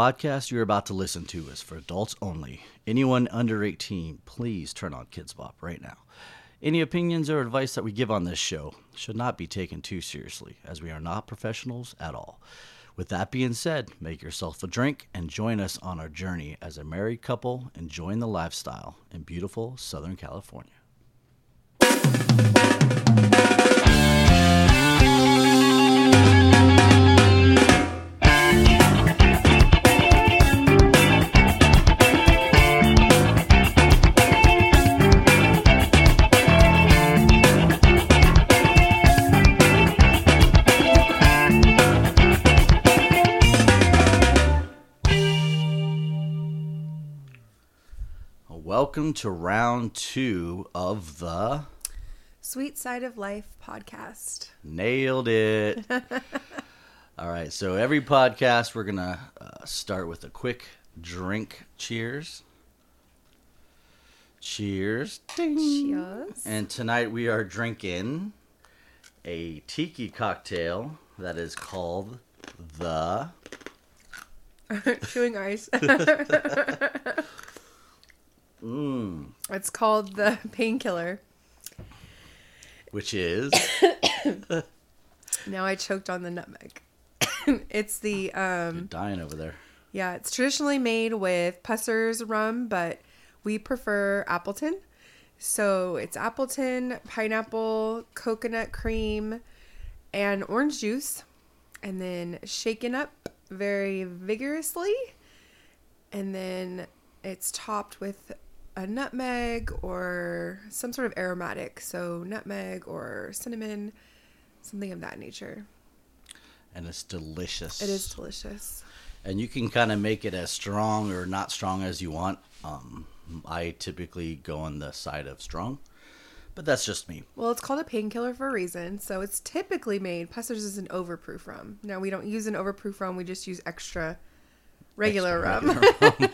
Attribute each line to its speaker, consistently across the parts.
Speaker 1: podcast you're about to listen to is for adults only. Anyone under 18, please turn on Kidz Bop right now. Any opinions or advice that we give on this show should not be taken too seriously, as we are not professionals at all. With that being said, make yourself a drink and join us on our journey as a married couple enjoying the lifestyle in beautiful Southern California. Welcome to round two of the
Speaker 2: Sweet Side of Life podcast.
Speaker 1: Nailed it. All right, so every podcast we're gonna uh, start with a quick drink. Cheers. Cheers. Ding.
Speaker 2: Cheers.
Speaker 1: And tonight we are drinking a tiki cocktail that is called the
Speaker 2: Chewing ice.
Speaker 1: mm,
Speaker 2: it's called the painkiller.
Speaker 1: which is
Speaker 2: Now I choked on the nutmeg. it's the um
Speaker 1: dying over there.
Speaker 2: yeah, it's traditionally made with Pusser's rum, but we prefer Appleton. So it's Appleton, pineapple, coconut cream, and orange juice, and then shaken up very vigorously. And then it's topped with a nutmeg or some sort of aromatic. So nutmeg or cinnamon, something of that nature.
Speaker 1: And it's delicious.
Speaker 2: It is delicious.
Speaker 1: and you can kind of make it as strong or not strong as you want. Um, I typically go on the side of strong, but that's just me.
Speaker 2: Well, it's called a painkiller for a reason. So it's typically made. Pusser's is an overproof rum. Now we don't use an overproof rum. We just use extra regular rum.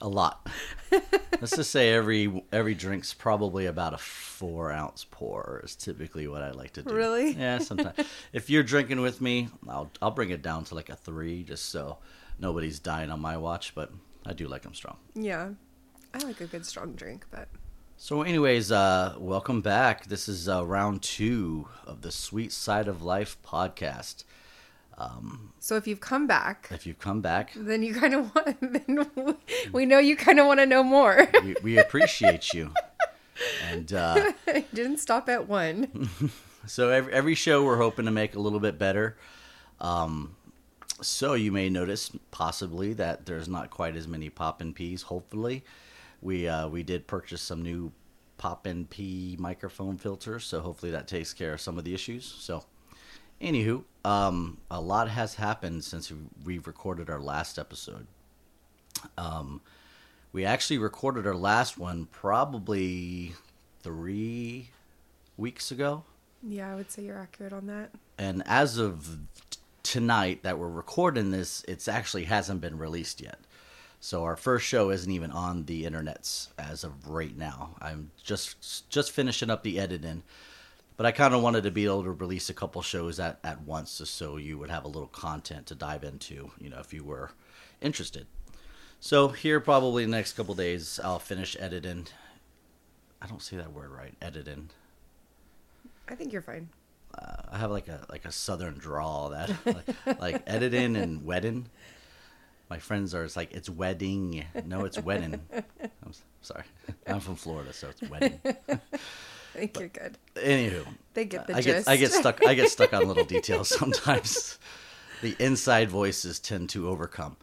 Speaker 1: a lot. Let's just say every every drink's probably about a four ounce pour is typically what I like to do.
Speaker 2: Really?
Speaker 1: Yeah, sometimes. if you're drinking with me, I'll I'll bring it down to like a three, just so nobody's dying on my watch. But I do like them strong.
Speaker 2: yeah, I like a good strong drink, but
Speaker 1: So, anyways, uh, welcome back. This is uh, round two of the Sweet Side of Life podcast.
Speaker 2: So if you've come back,
Speaker 1: If you've come back,
Speaker 2: then you kind of want. Then we- we know you kind of want to know more.
Speaker 1: we, we appreciate you. And uh,
Speaker 2: Didn't stop at one.
Speaker 1: so, every, every show we're hoping to make a little bit better. Um, so, you may notice possibly that there's not quite as many pop and peas. Hopefully, we uh, we did purchase some new pop and pea microphone filters, so hopefully that takes care of some of the issues. So, anywho, um, a lot has happened since we recorded our last episode. Um, we actually recorded our last one probably three weeks ago
Speaker 2: Yeah, I would say you're accurate on that.
Speaker 1: and as of t- tonight that we're recording this, it's actually hasn't been released yet. So our first show isn't even on the internets as of right now. I'm just just finishing up the editing, but I kind of wanted to be able to release a couple shows at at once, just so you would have a little content to dive into. You know, if you were interested. So here, probably the next couple days, I'll finish editing. I don't say that word right. Editing.
Speaker 2: I think you're fine.
Speaker 1: uh, I have like a like a southern drawl that like, like editing and wedding. My friends are it's like it's wedding. No, it's wedding. I'm sorry. I'm from Florida, so it's wedding.
Speaker 2: I think you're good.
Speaker 1: Anywho,
Speaker 2: They get the
Speaker 1: I
Speaker 2: gist.
Speaker 1: get I get stuck I get stuck on little details sometimes. the inside voices tend to overcome.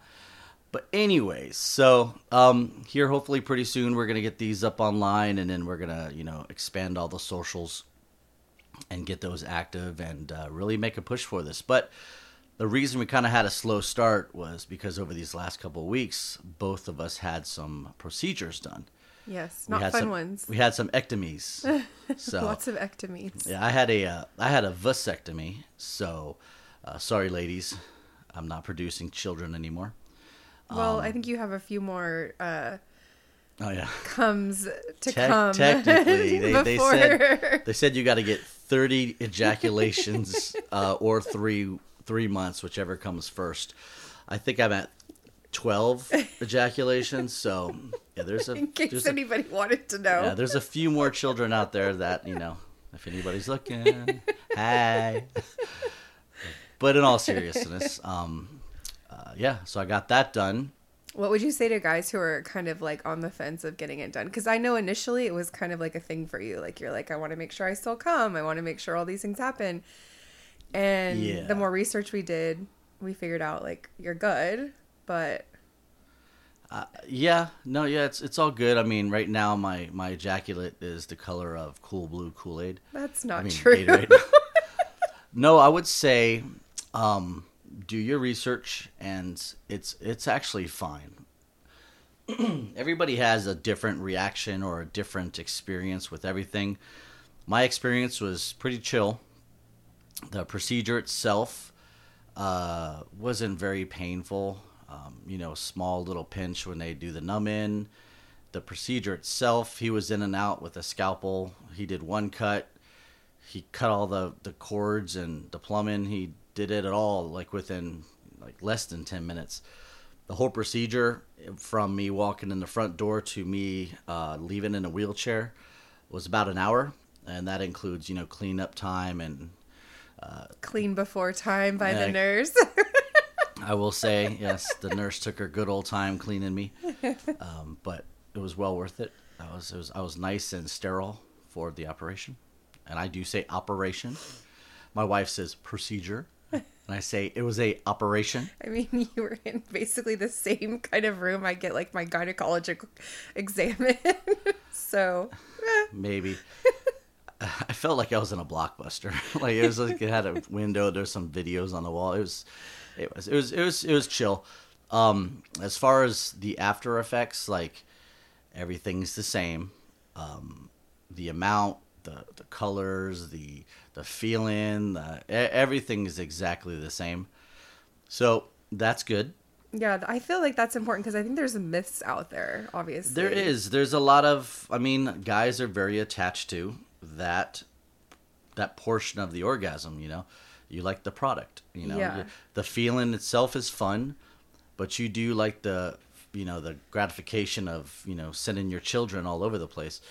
Speaker 1: But anyways, so um, here hopefully pretty soon we're gonna get these up online, and then we're gonna you know expand all the socials and get those active and uh, really make a push for this. But the reason we kind of had a slow start was because over these last couple of weeks, both of us had some procedures done.
Speaker 2: Yes,
Speaker 1: We
Speaker 2: not fun
Speaker 1: some,
Speaker 2: ones.
Speaker 1: We had some ectomies. So
Speaker 2: Lots of ectomies.
Speaker 1: yeah, I had a uh, I had a vasectomy. So uh, sorry, ladies, I'm not producing children anymore.
Speaker 2: Well,
Speaker 1: Um,
Speaker 2: I think you have a few more uh,
Speaker 1: Oh yeah.
Speaker 2: comes to
Speaker 1: Tec-
Speaker 2: come.
Speaker 1: technically, they, they said they said you got to get 30 ejaculations uh, or three three months, whichever comes first. I think I'm at 12 ejaculations. So yeah, there's a
Speaker 2: In case
Speaker 1: there's a,
Speaker 2: anybody wanted to know.
Speaker 1: yeah, there's a few more children out there that you know, if anybody's looking, hi. But in all seriousness, um, uh, yeah. So I got that done.
Speaker 2: What would you say to guys who are kind of like on the fence of getting it done? Because I know initially it was kind of like a thing for you. Like you're like, I want to make sure I still come. I want to make sure all these things happen. And
Speaker 1: Yeah.
Speaker 2: the more research we did, we figured out like you're good, but
Speaker 1: Uh, yeah, no, yeah, it's it's all good. I mean, right now my my ejaculate is the color of Cool Blue Kool Aid.
Speaker 2: that's not
Speaker 1: I mean,
Speaker 2: true.
Speaker 1: No, I would say um, do your research, and it's it's actually fine. Everybody has a different reaction or a different experience with everything. My experience was pretty chill. The procedure itself uh, wasn't very painful. Um, you know, small little pinch when they do the numb in. The procedure itself, he was in and out with a scalpel. He did one cut. He cut all the, the cords and the plumbing. He did it at all like within like less than 10 minutes. The whole procedure from me walking in the front door to me uh, leaving in a wheelchair was about an hour. And that includes, you know, cleanup time and
Speaker 2: Clean before time by the nurse.
Speaker 1: I will say, yes, the nurse took her good old time cleaning me, um, but it was well worth it. I was, it was I was nice and sterile for the operation, and I do say operation. My wife says procedure, and I say it was a operation.
Speaker 2: I mean, you were in basically the same kind of room I get like my gynecologic exam in. so, eh,
Speaker 1: Maybe I felt like I was in a blockbuster. like it was like it had a window. There's some videos on the wall. It was, it was, it was, it was, it was chill. Um, as far as the after effects, like everything's the same. Um, the amount, the the colors, the the feeling, the, everything is exactly the same. So that's good.
Speaker 2: yeah, I feel like that's important because I think there's myths out there, obviously.
Speaker 1: There is. There's a lot of. I mean, guys are very attached to that that portion of the orgasm. You know, you like the product. You know,
Speaker 2: Yeah.
Speaker 1: the feeling itself is fun, but you do like the you know the gratification of you know sending your children all over the place.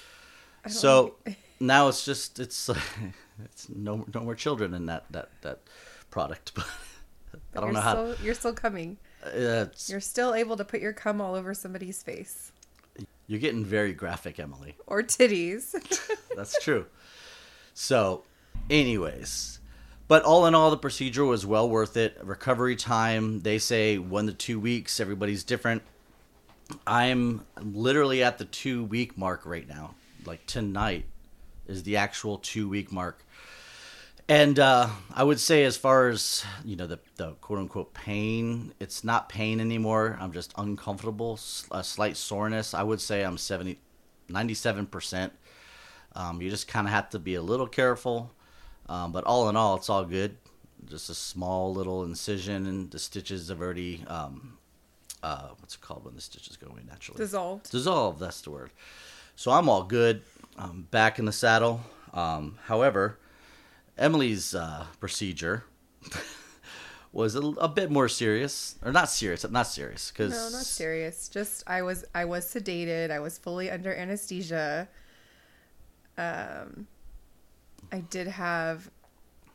Speaker 1: So now it's just it's it's no no more children in that that that product. But I don't know how.
Speaker 2: Still, you're still coming.
Speaker 1: uh, it's,
Speaker 2: You're still able to put your cum all over somebody's face
Speaker 1: you're getting very graphic, Emily.
Speaker 2: or titties.
Speaker 1: That's true. So, anyways, but all in all, the procedure was well worth it. Recovery time, they say one to two weeks. Everybody's different. I'm literally at the two week mark right now. Like tonight is the actual two week mark. And uh, I would say, as far as you know, the, the quote unquote pain, it's not pain anymore. I'm just uncomfortable, a slight soreness. I would say I'm 70, 97%. Um, you just kind of have to be a little careful. Um, but all in all, it's all good. Just a small little incision, and the stitches have already, um, uh, what's it called when the stitches go in naturally?
Speaker 2: Dissolved.
Speaker 1: Dissolved, that's the word. So I'm all good. I'm back in the saddle. Um, however, Emily's uh, procedure was a, a bit more serious, or not serious, not serious, because
Speaker 2: No, not serious. Just I was I was sedated. I was fully under anesthesia. Um, I did have,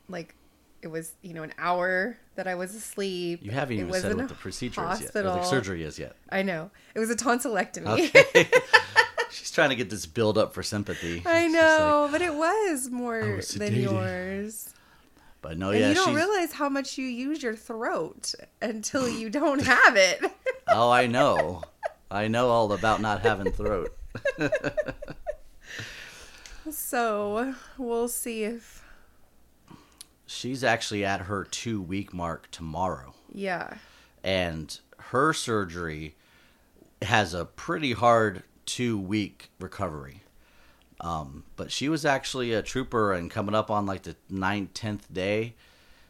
Speaker 2: like, it was you know an hour that I was asleep.
Speaker 1: you haven't
Speaker 2: It
Speaker 1: even said what the procedure is yet, or the surgery is yet.
Speaker 2: I know it was a tonsillectomy.
Speaker 1: Okay. She's trying to get this build up for sympathy.
Speaker 2: I
Speaker 1: She's like,
Speaker 2: know, but it was more oh,
Speaker 1: was
Speaker 2: than yours.
Speaker 1: but no,
Speaker 2: And
Speaker 1: yeah,
Speaker 2: you don't
Speaker 1: she's.
Speaker 2: realize how much you use your throat until you don't have it.
Speaker 1: Oh, I know. I know all about not having throat.
Speaker 2: so we'll see if
Speaker 1: She's actually at her two week mark tomorrow.
Speaker 2: yeah.
Speaker 1: and her surgery has a pretty hard two week recovery. Um, but she was actually a trooper and coming up on like the ninth, tenth day,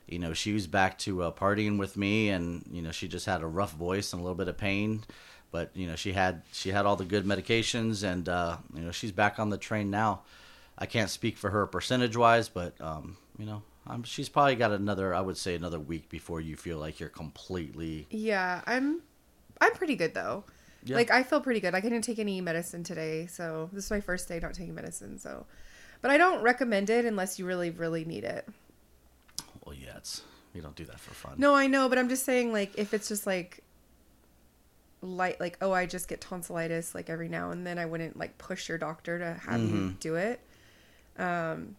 Speaker 1: you know, she was back to uh, partying with me, and you know, she just had a rough voice and a little bit of pain, but you know, she had she had all the good medications, and uh, you know, she's back on the train now. I can't speak for her percentage wise, but um, you know, she's probably got another, I would say, another week before you feel like you're completely
Speaker 2: Yeah, I'm I'm pretty good though.
Speaker 1: Yeah.
Speaker 2: Like I feel pretty good. Like I didn't take any medicine today, so this is my first day not taking medicine. So, but I don't recommend it unless you really, really need it.
Speaker 1: Well, yeah, it's you don't do that for fun.
Speaker 2: No, I know, but I'm just saying, like, if it's just like light, like, oh, I just get tonsillitis like every now and then, I wouldn't like push your doctor to have you do it. Um,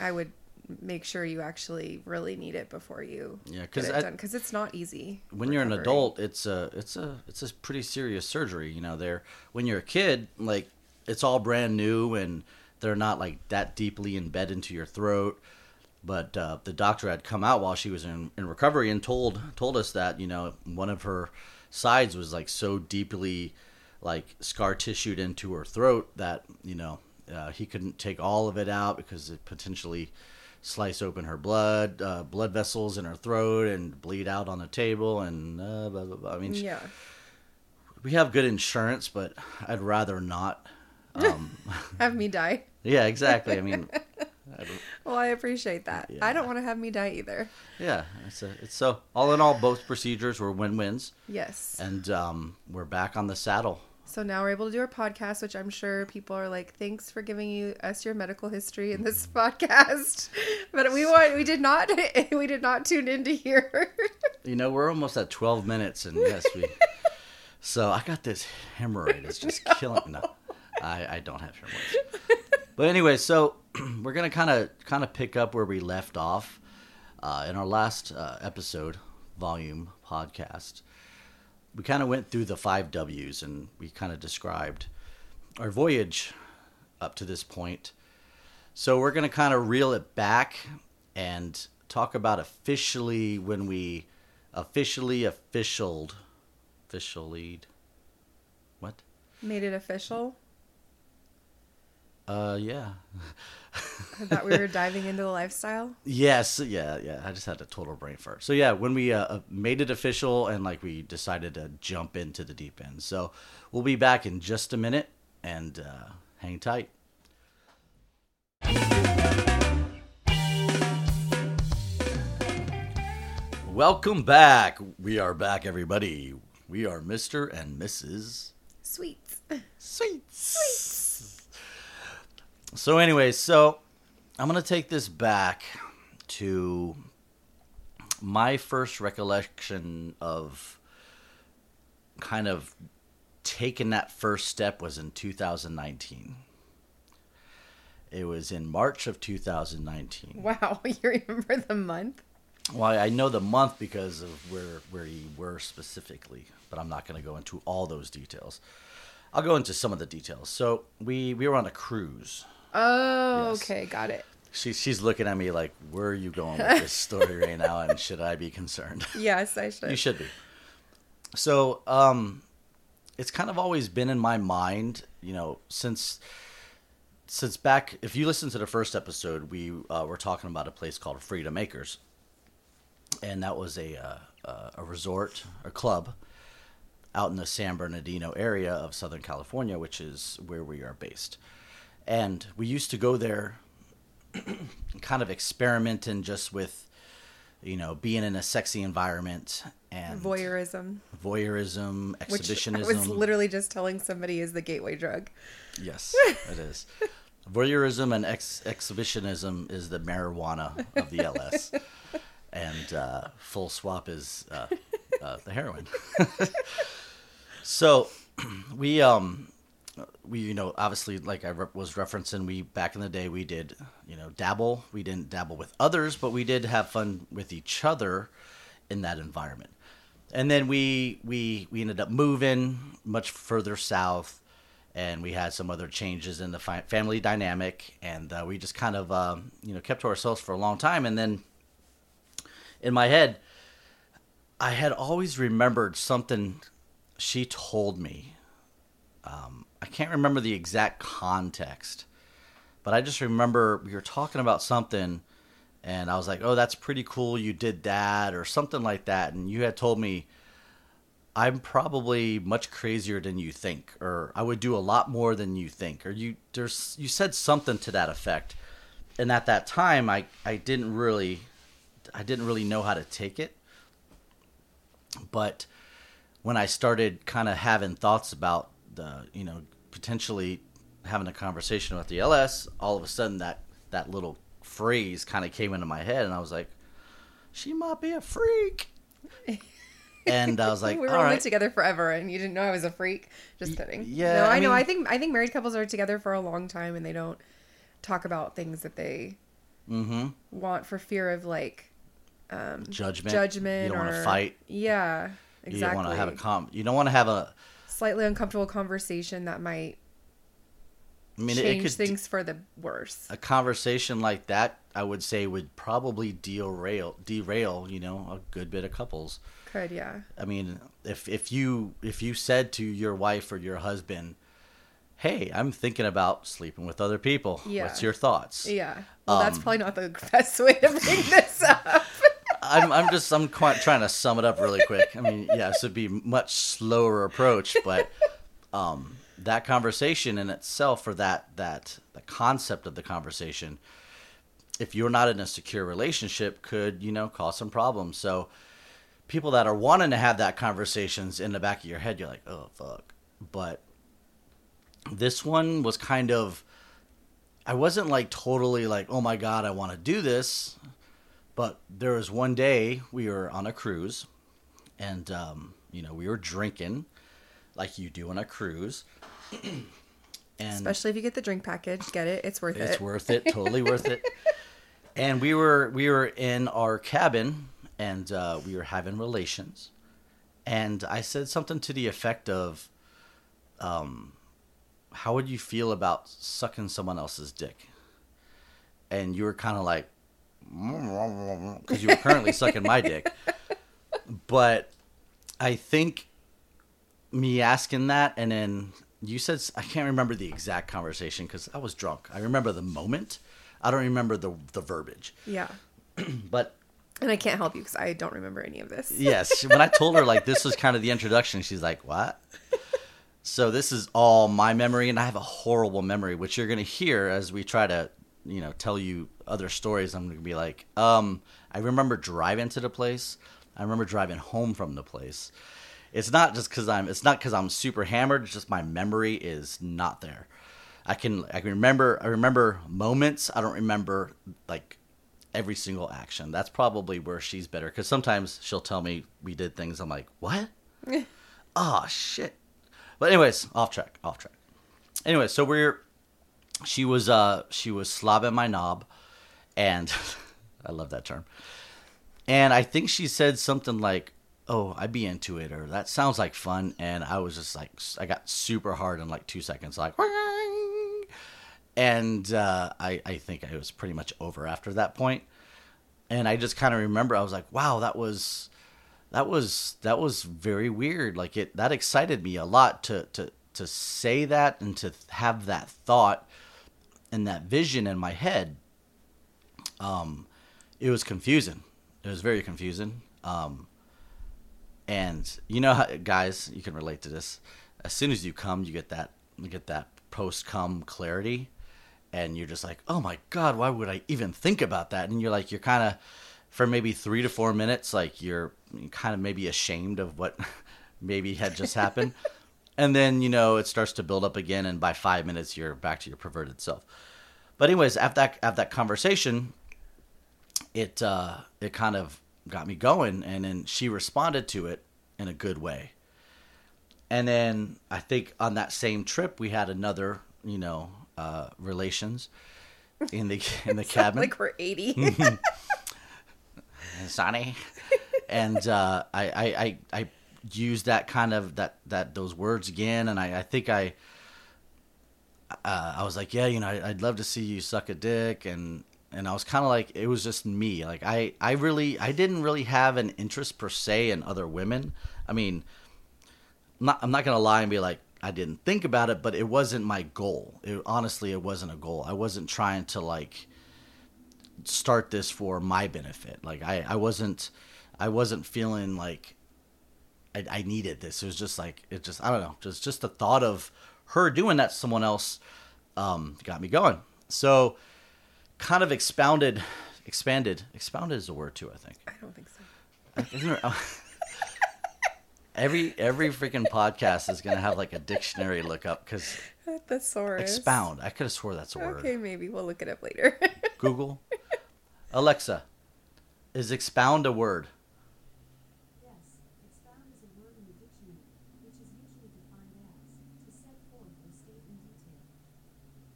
Speaker 2: I would make sure you actually really need it before you
Speaker 1: Yeah,
Speaker 2: get
Speaker 1: 'cause
Speaker 2: it because it's not easy.
Speaker 1: when you're an adult, it's a it's a it's a pretty serious surgery. You know, there when you're a kid, like it's all brand new and they're not like that deeply embedded into your throat. But uh, the doctor had come out while she was in, in recovery and told told us that you know one of her sides was like so deeply like scar tissued into her throat that you know uh, he couldn't take all of it out because it potentially slice open her blood uh, blood vessels in her throat and bleed out on the table and uh, blah, blah, blah. I mean,
Speaker 2: Yeah.
Speaker 1: we have good insurance, but I'd rather not. Um,
Speaker 2: Have me die.
Speaker 1: yeah, exactly. I mean, I
Speaker 2: Well, I appreciate that.
Speaker 1: Yeah.
Speaker 2: I don't want to have me die either.
Speaker 1: yeah, it's a, it's so all in all, both procedures were win wins,
Speaker 2: Yes.
Speaker 1: and um, we're back on the saddle.
Speaker 2: So now we're able to do our podcast, which I'm sure people are like, "Thanks for giving you us your medical history in this podcast." But we want, we did not, we did not tune in to hear.
Speaker 1: You know, we're almost at 12 minutes, and yes, we. So I got this hemorrhoid. It's just killing. No, I, I don't have hemorrhoids. But anyway, so we're gonna kind of kind of pick up where we left off uh, in our last uh, episode, volume podcast. We kind of went through the five W's, and we kind of described our voyage up to this point. So we're gonna kind of reel it back and talk about officially when we officially officialed, officially, what?
Speaker 2: Made it official.
Speaker 1: Uh, yeah.
Speaker 2: I thought we were diving into the lifestyle.
Speaker 1: Yes, yeah, yeah. I just had a total brain fart. So yeah, when we uh, uh, made it official and like we decided to jump into the deep end. So we'll be back in just a minute and uh, hang tight. Welcome back. We are back, everybody. We are Mr. and Mrs.
Speaker 2: Sweets.
Speaker 1: Sweets. Sweets. So, anyway, so I'm going to take this back to my first recollection of kind of taking that first step was in 2019. It was in March of 2019.
Speaker 2: Wow, you remember the month?
Speaker 1: Well, I know the month because of where where you were specifically, but I'm not going to go into all those details. I'll go into some of the details. So we we were on a cruise.
Speaker 2: Oh,
Speaker 1: Yes.
Speaker 2: okay, got it.
Speaker 1: She she's looking at me like, "Where are you going with this story right now?" And should I be concerned?
Speaker 2: Yes, I should.
Speaker 1: you should be. So, um, it's kind of always been in my mind, you know, since since back. If you listen to the first episode, we uh, were talking about a place called Freedom Acres, and that was a uh, uh, a resort, a club, out in the San Bernardino area of Southern California, which is where we are based. And we used to go there, kind of experimenting just with, you know, being in a sexy environment and
Speaker 2: Voyeurism,
Speaker 1: voyeurism, exhibitionism. which.
Speaker 2: I was literally just telling somebody is the gateway drug.
Speaker 1: Yes, it is. Voyeurism and ex- exhibitionism is the marijuana of the LS, and uh, full swap is uh, uh, the heroin. so we um we you know obviously like I re- was referencing we back in the day we did you know dabble. We didn't dabble with others but we did have fun with each other in that environment. And then we we we ended up moving much further south and we had some other changes in the fi- family dynamic and uh, we just kind of um, you know kept to ourselves for a long time. And then in my head i had always remembered something she told me um, i can't remember the exact context but i just remember we were talking about something and i was like oh that's pretty cool you did that or something like that and you had told me I'm probably much crazier than you think, or I would do a lot more than you think, or you there's you said something to that effect, and at that time I I didn't really I didn't really know how to take it, but when I started kind of having thoughts about the, you know, potentially having a conversation with the LS, all of a sudden that that little phrase kind of came into my head, and I was like, she might be a freak. and I was like,
Speaker 2: we were
Speaker 1: all
Speaker 2: only
Speaker 1: right.
Speaker 2: together forever, and you didn't know I was a freak. Just kidding.
Speaker 1: yeah,
Speaker 2: No,
Speaker 1: I
Speaker 2: I, know.
Speaker 1: mean-
Speaker 2: I think I think married couples are together for a long time, and they don't talk about things that they
Speaker 1: mm-hmm.
Speaker 2: want for fear of like um,
Speaker 1: Judgment.
Speaker 2: judgment
Speaker 1: You don't
Speaker 2: or
Speaker 1: want to fight.
Speaker 2: Yeah,
Speaker 1: You
Speaker 2: exactly.
Speaker 1: don't want to have a com. You don't want to have a.
Speaker 2: slightly uncomfortable conversation that might
Speaker 1: I mean, it,
Speaker 2: change
Speaker 1: it could
Speaker 2: things for the worse.
Speaker 1: a conversation like that. I would say would probably derail derail. You know, a good bit of couples.
Speaker 2: Could yeah.
Speaker 1: I mean, if if you if you said to your wife or your husband, "Hey, I'm thinking about sleeping with other people.
Speaker 2: Yeah.
Speaker 1: What's your thoughts?"
Speaker 2: Yeah. Well, that's
Speaker 1: Um,
Speaker 2: probably not the best way to bring this up.
Speaker 1: I'm I'm just I'm quite trying to sum it up really quick. I mean, yeah, this would be much slower approach, but um, that conversation in itself, or that that the concept of the conversation, if you're not in a secure relationship, could you know cause some problems. So people that are wanting to have that conversations in the back of your head, you're like, oh fuck, but this one was kind of. I wasn't like totally like, oh my god, I want to do this. But there was one day we were on a cruise, and um, you know we were drinking, like you do on a cruise, and
Speaker 2: Especially if you get the drink package, get it. It's worth
Speaker 1: it's
Speaker 2: it.
Speaker 1: It's worth it, totally worth it. And we were we were in our cabin, and uh, we were having relations, and I said something to the effect of, um, "How would you feel about sucking someone else's dick?" And you were kind of like, because you were currently sucking my dick, but I think me asking that and then you said I can't remember the exact conversation because I was drunk. I remember the moment. I don't remember the the verbiage.
Speaker 2: Yeah.
Speaker 1: But
Speaker 2: And I can't help you because I don't remember any of this.
Speaker 1: yes, when I told her like this was kind of the introduction, she's like, "What?" So this is all my memory, and I have a horrible memory, which you're gonna hear as we try to, you know, tell you other stories. I'm gonna be like, um, I remember driving to the place. I remember driving home from the place. It's not just because I'm. It's not because I'm super hammered. It's just my memory is not there. I can. I can remember. I remember moments. I don't remember like every single action. That's probably where she's better because sometimes she'll tell me we did things. I'm like, what? oh shit. But anyways, off track. Off track. Anyway, so we're. She was uh she was slobbing my knob, and I love that term. And I think she said something like, "Oh, I'd be into it," or "That sounds like fun." And I was just like, I got super hard in like two seconds, like, and uh, I I think I was pretty much over after that point. And I just kind of remember I was like, "Wow, that was." That was that was very weird. Like it that excited me a lot to to to say that and to have that thought and that vision in my head. Um, it was confusing. It was very confusing. Um, and you know, how, guys, you can relate to this. As soon as you come, you get that you get that post come clarity, and you're just like, oh my god, why would I even think about that? And you're like, you're kind of for maybe three to four minutes, like you're kind of maybe ashamed of what maybe had just happened. and then, you know, it starts to build up again. And by five minutes, you're back to your perverted self. But anyways, after that, after that conversation, it, uh, it kind of got me going. And then she responded to it in a good way. And then I think on that same trip, we had another, you know, uh, relations in the, in the cabin.
Speaker 2: Like we're 80.
Speaker 1: Sonny. and uh, I, I, I, I used that kind of that that those words again, and I, I think I, uh, I was like, yeah, you know, I, I'd love to see you suck a dick, and and I was kind of like, it was just me. Like I, I really, I didn't really have an interest per se in other women. I mean, I'm not, I'm not gonna lie and be like. I didn't think about it, but it wasn't my goal. It, honestly, it wasn't a goal. I wasn't trying to like start this for my benefit. Like I, I wasn't, I wasn't feeling like I, I needed this. It was just like it just I don't know, just just the thought of her doing that to someone else um, got me going. So kind of expounded, expanded, expounded is a word too. I think.
Speaker 2: I don't think so.
Speaker 1: Isn't there- Every every freaking podcast is gonna have like a dictionary look up because
Speaker 2: Thesaurus.
Speaker 1: expound. I could have swore that's a word.
Speaker 2: Okay, maybe we'll look it up later.
Speaker 1: Google, Alexa, is expound a word?
Speaker 3: Yes, expound is a word in the dictionary, which is usually defined as to set forth or state in detail.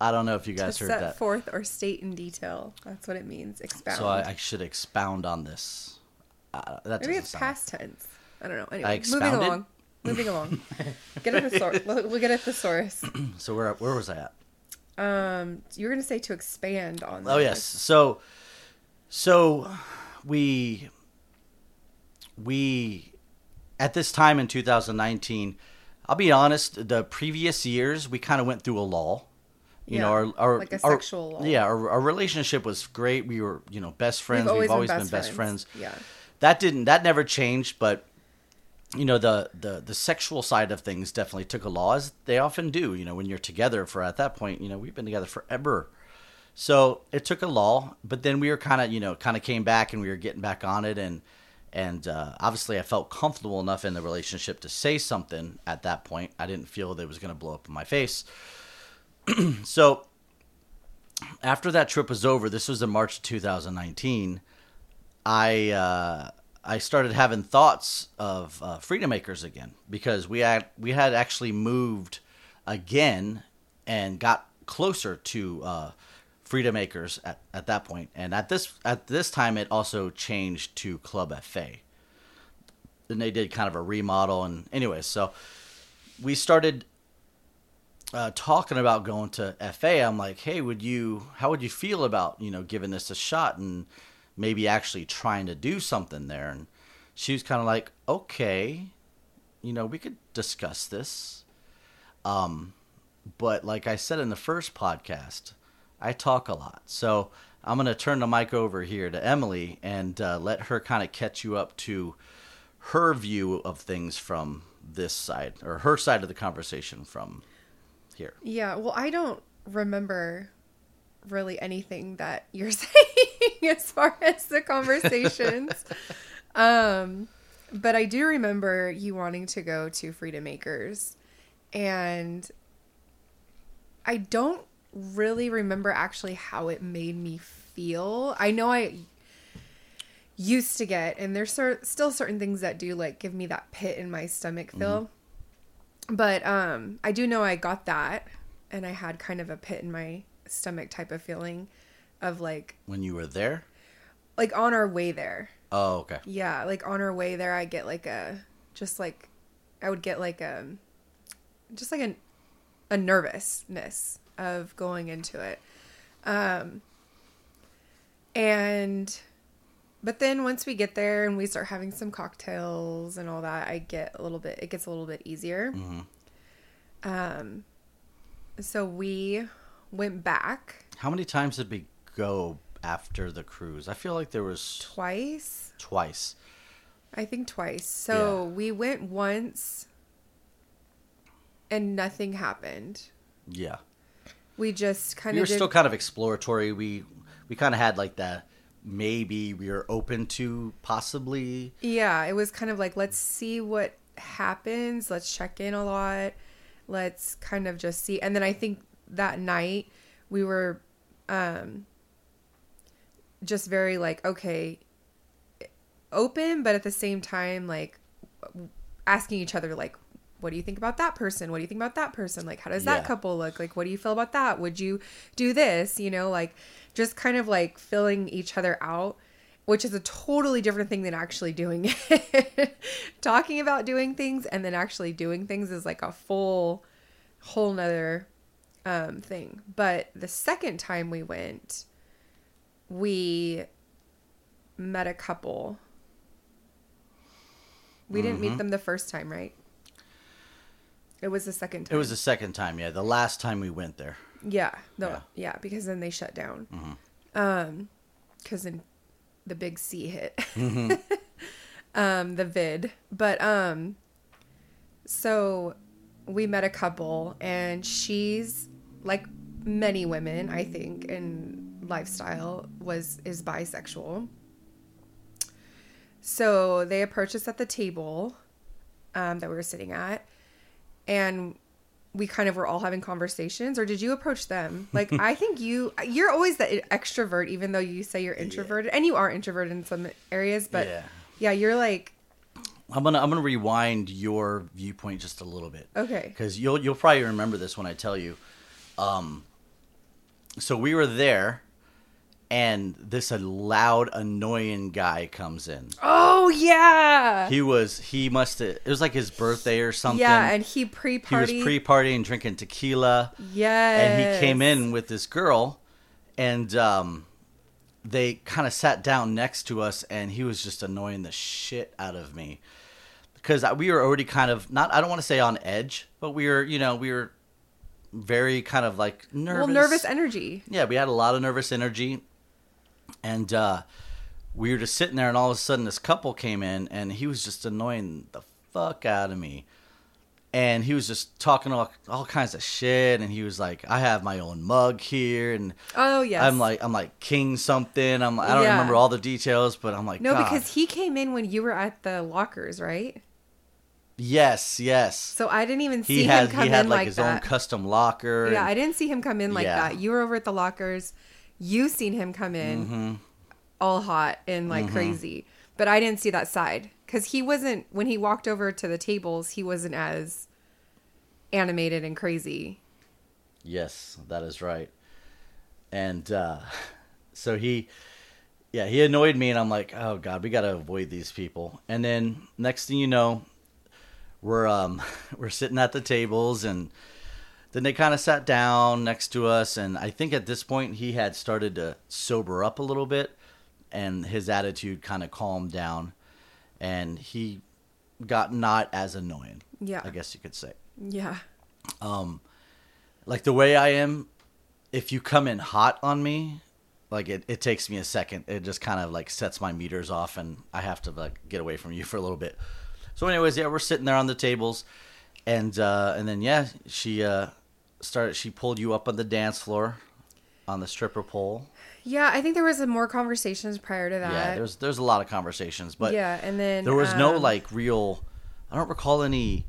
Speaker 1: I don't know if you
Speaker 2: to
Speaker 1: guys heard
Speaker 2: set
Speaker 1: that.
Speaker 2: forth or state in detail. That's what it means. Expound.
Speaker 1: So I, I should expound on this. Uh, that
Speaker 2: Maybe it's
Speaker 1: sound-
Speaker 2: past tense. I don't know. Anyway, moving along. Moving along. Get a thesaurus. We'll we'll get a thesaurus.
Speaker 1: So where where was I at?
Speaker 2: Um, you were gonna say to expand on.
Speaker 1: Oh yes. So so we we at this time in 2019, I'll be honest, the previous years we kind of went through a lull. You know, our, our
Speaker 2: like a
Speaker 1: our-
Speaker 2: sexual.
Speaker 1: Yeah, our, our relationship was great. We were, you know, best friends. We've always, been best friends.
Speaker 2: Yeah.
Speaker 1: That didn't that never changed, but you know the, the the sexual side of things definitely took a law as they often do you know when you're together for at that point you know we've been together forever so it took a law but then we were kind of you know kind of came back and we were getting back on it and and uh, obviously i felt comfortable enough in the relationship to say something at that point i didn't feel that it was going to blow up in my face so after that trip was over this was in march of 2019 i uh, I started having thoughts of uh, Freedom Acres again because we had we had actually moved again and got closer to uh, Freedom Acres at, at that point. and at this at this time it also changed to Club FA. Then they did kind of a remodel, and anyways, so we started uh, talking about going to FA. I'm like, hey, would you? How would you feel about you know giving this a shot and maybe actually trying to do something there? And she was kind of like, okay, you know, we could discuss this. Um, but like I said in the first podcast, I talk a lot, so I'm gonna turn the mic over here to Emily and uh, let her kind of catch you up to her view of things from this side or her side of the conversation from here.
Speaker 2: Yeah. Well, I don't remember really anything that you're saying as far as the conversations. um, but I do remember you wanting to go to Freedom Acres, and I don't really remember actually how it made me feel. I know I used to get, and there's cer- still certain things that do like give me that pit in my stomach feel. But um, I do know I got that, and I had kind of a pit in my stomach type of feeling of like
Speaker 1: When you were there?
Speaker 2: like on our way there.
Speaker 1: Oh, okay.
Speaker 2: Yeah, like on our way there, I get like a just like I would get like a just like a a nervousness of going into it. Um and but then once we get there and we start having some cocktails and all that, I get a little bit it gets a little bit easier. Um so we went back
Speaker 1: How many times did we go after the cruise? I feel like there was
Speaker 2: twice.
Speaker 1: twice.
Speaker 2: I think twice. So
Speaker 1: Yeah.
Speaker 2: we went once and nothing happened.
Speaker 1: Yeah.
Speaker 2: We just kind
Speaker 1: We
Speaker 2: of We
Speaker 1: were
Speaker 2: did,
Speaker 1: still kind of exploratory. We we kind of had like that maybe we are open to possibly
Speaker 2: Yeah, it was kind of like let's see what happens. Let's check in a lot. Let's kind of just see. And then I think that night we were um just very like okay open but at the same time like asking each other like what do you think about that person? What do you think about that person? Like how does that
Speaker 1: Yeah. couple
Speaker 2: look? Like what do you feel about that? Would you do this? You know like just kind of like filling each other out which is a totally different thing than actually doing it. Talking about doing things and then actually doing things is like a full whole nother um, thing. But the second time we went we met a couple. We didn't meet them the first time right it was the second time
Speaker 1: it was the second time, yeah. The last time we went there.
Speaker 2: yeah no
Speaker 1: Yeah.
Speaker 2: yeah, because then they shut down. Um because then the big c hit. Um the vid. But um so we met a couple and she's like many women i think in lifestyle was is bisexual. So they approached us at the table um, that we were sitting at, and we kind of were all having conversations. Or did you approach them? Like I think you you're always the extrovert, even though you say you're introverted, and you are introverted in some areas. But
Speaker 1: Yeah.
Speaker 2: yeah, you're like
Speaker 1: I'm gonna I'm gonna rewind your viewpoint just a little bit.
Speaker 2: Okay.
Speaker 1: Because you'll you'll probably remember this when I tell you. Um. So we were there, and this loud, annoying guy comes in.
Speaker 2: oh yeah,
Speaker 1: He was he must have it was like his birthday or something.
Speaker 2: yeah, and he pre-party.
Speaker 1: He was pre-partying, drinking tequila.
Speaker 2: yes,
Speaker 1: and he came in with this girl and um they kind of sat down next to us and he was just annoying the shit out of me because we were already kind of not i don't want to say on edge but we were you know we were very kind of like nervous
Speaker 2: well nervous energy.
Speaker 1: yeah we had a lot of nervous energy and uh we were just sitting there and all of a sudden this couple came in and he was just annoying the fuck out of me and he was just talking all, all kinds of shit and he was like i have my own mug here and
Speaker 2: Oh yeah,
Speaker 1: i'm like i'm like king something i'm i don't
Speaker 2: Yeah.
Speaker 1: remember all the details but i'm like
Speaker 2: no,
Speaker 1: God.
Speaker 2: because he came in when you were at the lockers, right?
Speaker 1: yes yes
Speaker 2: So I didn't even see him come
Speaker 1: he had
Speaker 2: in
Speaker 1: like,
Speaker 2: like
Speaker 1: his
Speaker 2: that.
Speaker 1: own custom locker
Speaker 2: Yeah,
Speaker 1: and-
Speaker 2: I didn't see him come in like
Speaker 1: Yeah.
Speaker 2: that. You were over at the lockers. You seen him come in
Speaker 1: Mm-hmm.
Speaker 2: all hot and like crazy. But I didn't see that side cuz he wasn't when he walked over to the tables, he wasn't as animated and crazy.
Speaker 1: Yes, that is right. And uh, so he, yeah, he annoyed me, and I'm like, oh god, we gotta avoid these people. And then next thing you know, we're um we're sitting at the tables, and then they kind of sat down next to us, and I think at this point he had started to sober up a little bit, and his attitude kind of calmed down, and he got not as annoying.
Speaker 2: Yeah.
Speaker 1: I guess you could say
Speaker 2: Yeah.
Speaker 1: um like the way I am, if you come in hot on me, like it, it takes me a second. It just kind of like sets my meters off and I have to like get away from you for a little bit. So anyways, yeah, we're sitting there on the tables and uh and then yeah, she uh started she pulled you up on the dance floor on the stripper pole.
Speaker 2: Yeah, I think there was more conversations prior to that.
Speaker 1: yeah, there's there's a lot of conversations, but
Speaker 2: yeah, and then
Speaker 1: there was no
Speaker 2: um,
Speaker 1: like real I don't recall any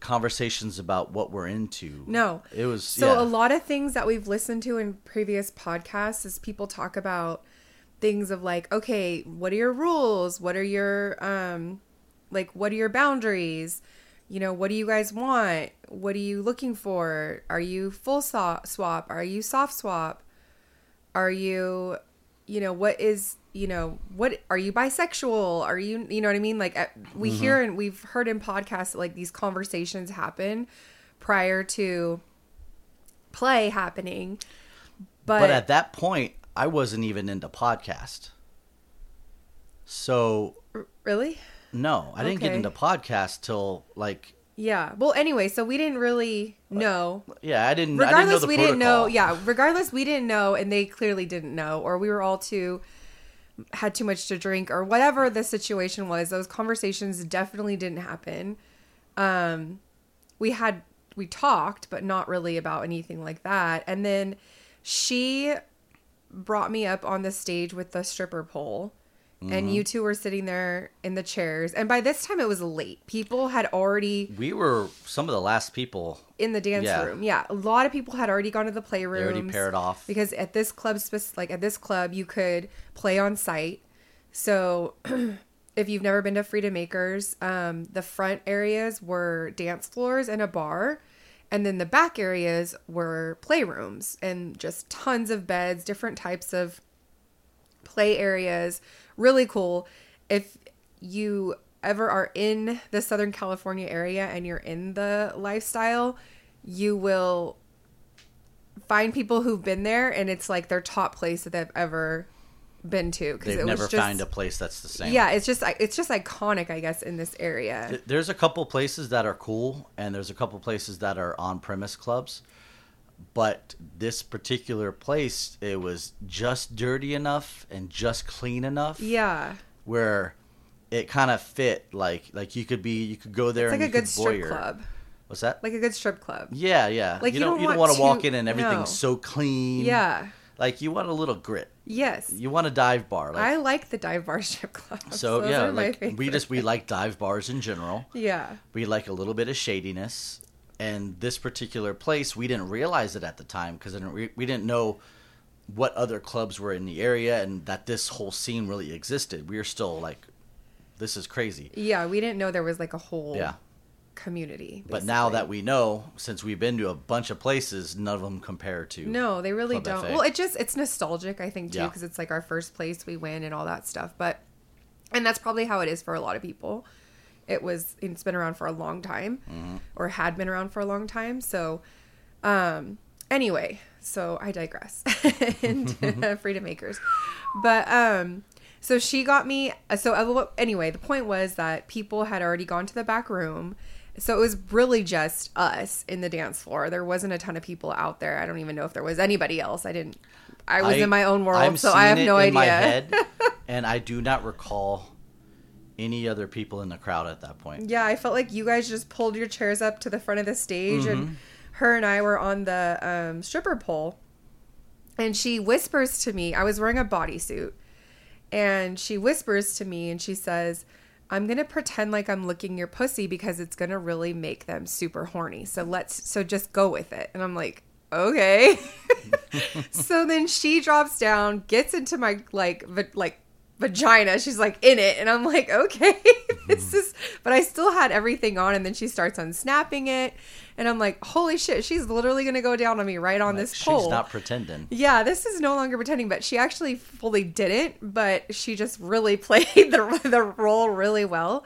Speaker 1: conversations about what we're into.
Speaker 2: No.
Speaker 1: It was
Speaker 2: So
Speaker 1: yeah.
Speaker 2: a lot of things that we've listened to in previous podcasts is people talk about things of like, okay, what are your rules? What are your um like what are your boundaries? You know, what do you guys want? What are you looking for? Are you full so- swap? Are you soft swap? Are you you know, what is you know what are you bisexual are you you know what i mean like we
Speaker 1: Mm-hmm.
Speaker 2: hear and we've heard in podcasts like these conversations happen prior to play happening but,
Speaker 1: but at that point i wasn't even into podcast so
Speaker 2: really
Speaker 1: no i didn't get
Speaker 2: Okay.
Speaker 1: into podcast till like
Speaker 2: yeah well anyway so we didn't really know
Speaker 1: yeah i didn't I didn't know
Speaker 2: regardless
Speaker 1: the
Speaker 2: we didn't know
Speaker 1: protocol.
Speaker 2: yeah regardless we didn't know and they clearly didn't know or we were all too had too much to drink or whatever the situation was those conversations definitely didn't happen um we had we talked but not really about anything like that and then she brought me up on the stage with the stripper pole
Speaker 1: Mm-hmm.
Speaker 2: and you two were sitting there in the chairs and by this time it was late people had already
Speaker 1: we were some of the last people
Speaker 2: in the dance
Speaker 1: Yeah.
Speaker 2: room. Yeah, a lot of people had already gone to the playroom.
Speaker 1: already paired off
Speaker 2: because at this club, like at this club, you could play on site. So if you've never been to Freedom Acres, um, the front areas were dance floors and a bar. And then the back areas were playrooms and just tons of beds, different types of play areas. Really cool. If you ever are in the Southern California area and you're in the lifestyle, you will find people who've been there and it's like their top place that they've ever been to because
Speaker 1: they've
Speaker 2: it
Speaker 1: never
Speaker 2: was just
Speaker 1: found a place that's the same
Speaker 2: yeah it's just it's just iconic i guess in this area
Speaker 1: There's a couple places that are cool, and there's a couple places that are on premise clubs. But this particular place, it was just dirty enough and just clean enough
Speaker 2: yeah
Speaker 1: where it kind of fit. Like like you could be, you could go there
Speaker 2: it's like
Speaker 1: and
Speaker 2: a good strip
Speaker 1: voyeur.
Speaker 2: club
Speaker 1: What's that?
Speaker 2: like a good strip club
Speaker 1: yeah, yeah.
Speaker 2: Like,
Speaker 1: you
Speaker 2: you
Speaker 1: don't,
Speaker 2: don't
Speaker 1: you don't
Speaker 2: want
Speaker 1: to walk in and everything's
Speaker 2: no.
Speaker 1: so clean.
Speaker 2: yeah
Speaker 1: Like you want a little grit.
Speaker 2: Yes.
Speaker 1: You want a dive bar. Like,
Speaker 2: I like the dive bar strip clubs.
Speaker 1: so
Speaker 2: Those
Speaker 1: yeah, like we just we like dive bars in general.
Speaker 2: Yeah.
Speaker 1: We like a little bit of shadiness, and this particular place we didn't realize it at the time because we, we didn't know what other clubs were in the area and that this whole scene really existed. We were still like, this is crazy.
Speaker 2: Yeah, we didn't know there was like a whole
Speaker 1: Yeah.
Speaker 2: community.
Speaker 1: But now that we know, since we've been to a bunch of places, none of them compare to.
Speaker 2: No, they really
Speaker 1: Club
Speaker 2: don't.
Speaker 1: FA.
Speaker 2: Well, it just it's nostalgic, I think too,
Speaker 1: Yeah.
Speaker 2: because it's like our first place we win and all that stuff. But and that's probably how it is for a lot of people. It was it's been around for a long time,
Speaker 1: Mm-hmm.
Speaker 2: or had been around for a long time. So, um, anyway, so I digress. and Freedom Acres, but um. So she got me. So uh, anyway, the point was that people had already gone to the back room. So it was really just us in the dance floor. There wasn't a ton of people out there. I don't even know if there was anybody else. I didn't. I was in my own world,
Speaker 1: I'm
Speaker 2: so I have no idea.
Speaker 1: in my head, and I do not recall any other people in the crowd at that point.
Speaker 2: Yeah, I felt like you guys just pulled your chairs up to the front of the stage,
Speaker 1: Mm-hmm.
Speaker 2: and her and I were on the um, stripper pole. And she whispers to me, I was wearing a bodysuit, and she whispers to me and she says, I'm gonna pretend like I'm licking your pussy because it's gonna really make them super horny. So let's, so just go with it. And I'm like, okay. so then she drops down, gets into my like, like vagina. She's like in it, and I'm like, okay, this is. But I still had everything on, and then she starts unsnapping it, and I'm like, holy shit, she's literally gonna go down on me right on
Speaker 1: Like,
Speaker 2: this
Speaker 1: she's
Speaker 2: pole.
Speaker 1: not pretending.
Speaker 2: yeah, this is no longer pretending, but she actually fully didn't, but she just really played the the role really well.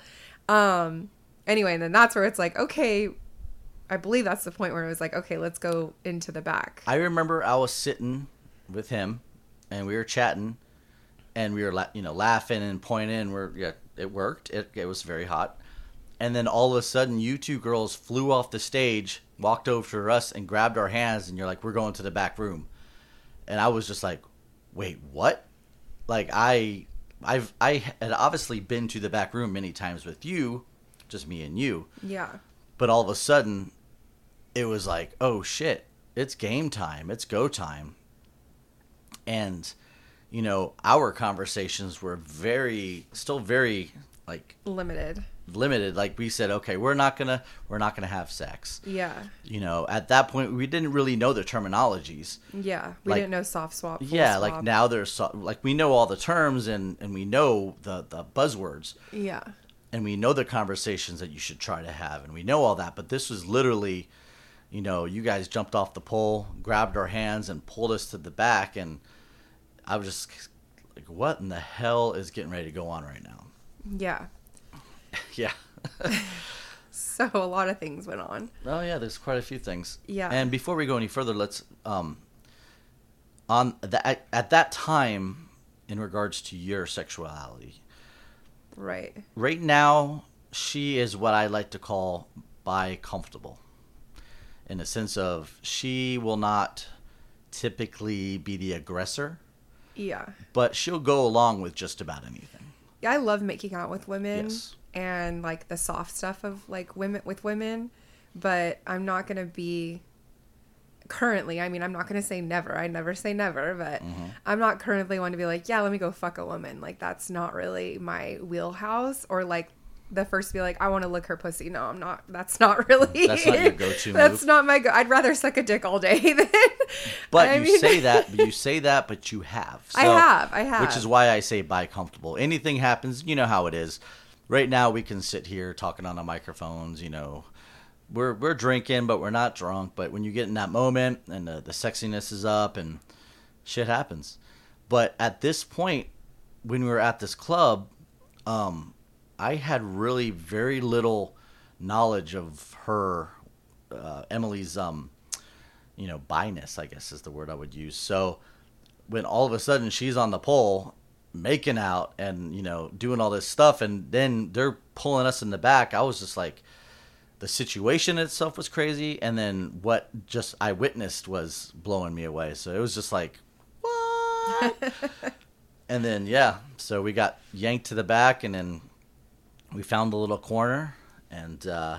Speaker 2: Um anyway, and then that's where it's like, okay, I believe that's the point where it was like, okay, let's go into the back.
Speaker 1: I remember I was sitting with him, and we were chatting, and we were la- you know laughing and pointing. And we're yeah, it worked. It it was very hot, and then all of a sudden, you two girls flew off the stage, walked over to us, and grabbed our hands, and you're like, "We're going to the back room," and I was just like, "Wait, what?" Like I. I've I had obviously been to the back room many times with you, just me and you,
Speaker 2: Yeah.
Speaker 1: but all of a sudden it was like oh shit it's game time it's go time and you know our conversations were very still very like
Speaker 2: Limited.
Speaker 1: limited like we said okay we're not gonna we're not gonna have sex
Speaker 2: Yeah.
Speaker 1: you know at that point we didn't really know the terminologies
Speaker 2: Yeah. We
Speaker 1: Like-
Speaker 2: didn't know soft swap.
Speaker 1: yeah like now there's so, like we know all the terms and and we know the the buzzwords
Speaker 2: Yeah.
Speaker 1: and we know the conversations that you should try to have and we know all that but this was literally you know you guys jumped off the pole grabbed our hands and pulled us to the back and i was just like what in the hell is getting ready to go on right now
Speaker 2: Yeah.
Speaker 1: yeah
Speaker 2: So a lot of things went on.
Speaker 1: oh yeah there's quite a few things
Speaker 2: Yeah.
Speaker 1: and before we go any further let's um on that at, at that time in regards to your sexuality
Speaker 2: Right.
Speaker 1: right now she is what I like to call bi comfortable in the sense of she will not typically be the aggressor,
Speaker 2: Yeah.
Speaker 1: but she'll go along with just about anything.
Speaker 2: Yeah, I love making out with women
Speaker 1: Yes.
Speaker 2: and like the soft stuff of like women with women, but I'm not gonna be currently. I mean, I'm not gonna say never. I never say never, but
Speaker 1: Mm-hmm.
Speaker 2: I'm not currently one to be like, yeah, let me go fuck a woman. Like that's not really my wheelhouse. Or like the first to be like, I want to lick her pussy. No, I'm not. That's not really.
Speaker 1: That's not your go-to
Speaker 2: That's
Speaker 1: move.
Speaker 2: not my. Go- I'd rather suck a dick all day than.
Speaker 1: But
Speaker 2: I
Speaker 1: you
Speaker 2: mean-
Speaker 1: say that, but you say that, but you have.
Speaker 2: I have, I have.
Speaker 1: Which is why I say bi comfortable. Anything happens, you know how it is. Right now, we can sit here talking on the microphones. You know, we're we're drinking, but we're not drunk. But when you get in that moment and the, the sexiness is up and shit happens. But at this point, when we were at this club, um, I had really very little knowledge of her, uh, Emily's, um, you know, biness, I guess is the word I would use. So when all of a sudden she's on the pole making out and, you know, doing all this stuff, and then they're pulling us in the back, I was just like, the situation itself was crazy, and then what just I witnessed was blowing me away. So it was just like, what? and then yeah, so we got yanked to the back, and then we found a little corner, and uh,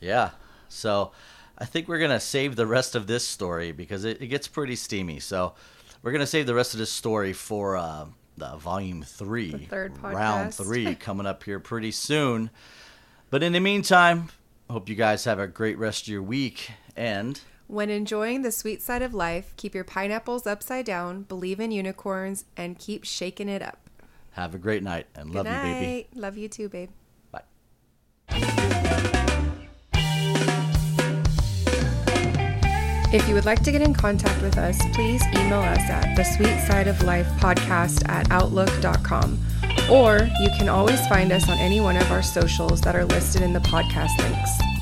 Speaker 1: yeah, so I think we're gonna save the rest of this story because it, it gets pretty steamy. So we're gonna save the rest of this story for uh, the volume three,
Speaker 2: The third
Speaker 1: round three, coming up here pretty soon. But in the meantime, hope you guys have a great rest of your week and.
Speaker 2: When enjoying the sweet side of life, keep your pineapples upside down, believe in unicorns, and keep shaking it up.
Speaker 1: Have a great night and love
Speaker 2: Good
Speaker 1: you, baby.
Speaker 2: Love you too, babe.
Speaker 1: Bye.
Speaker 2: If you would like to get in contact with us, please email us at the sweet side of life podcast at outlook.com. Or you can always find us on any one of our socials that are listed in the podcast links.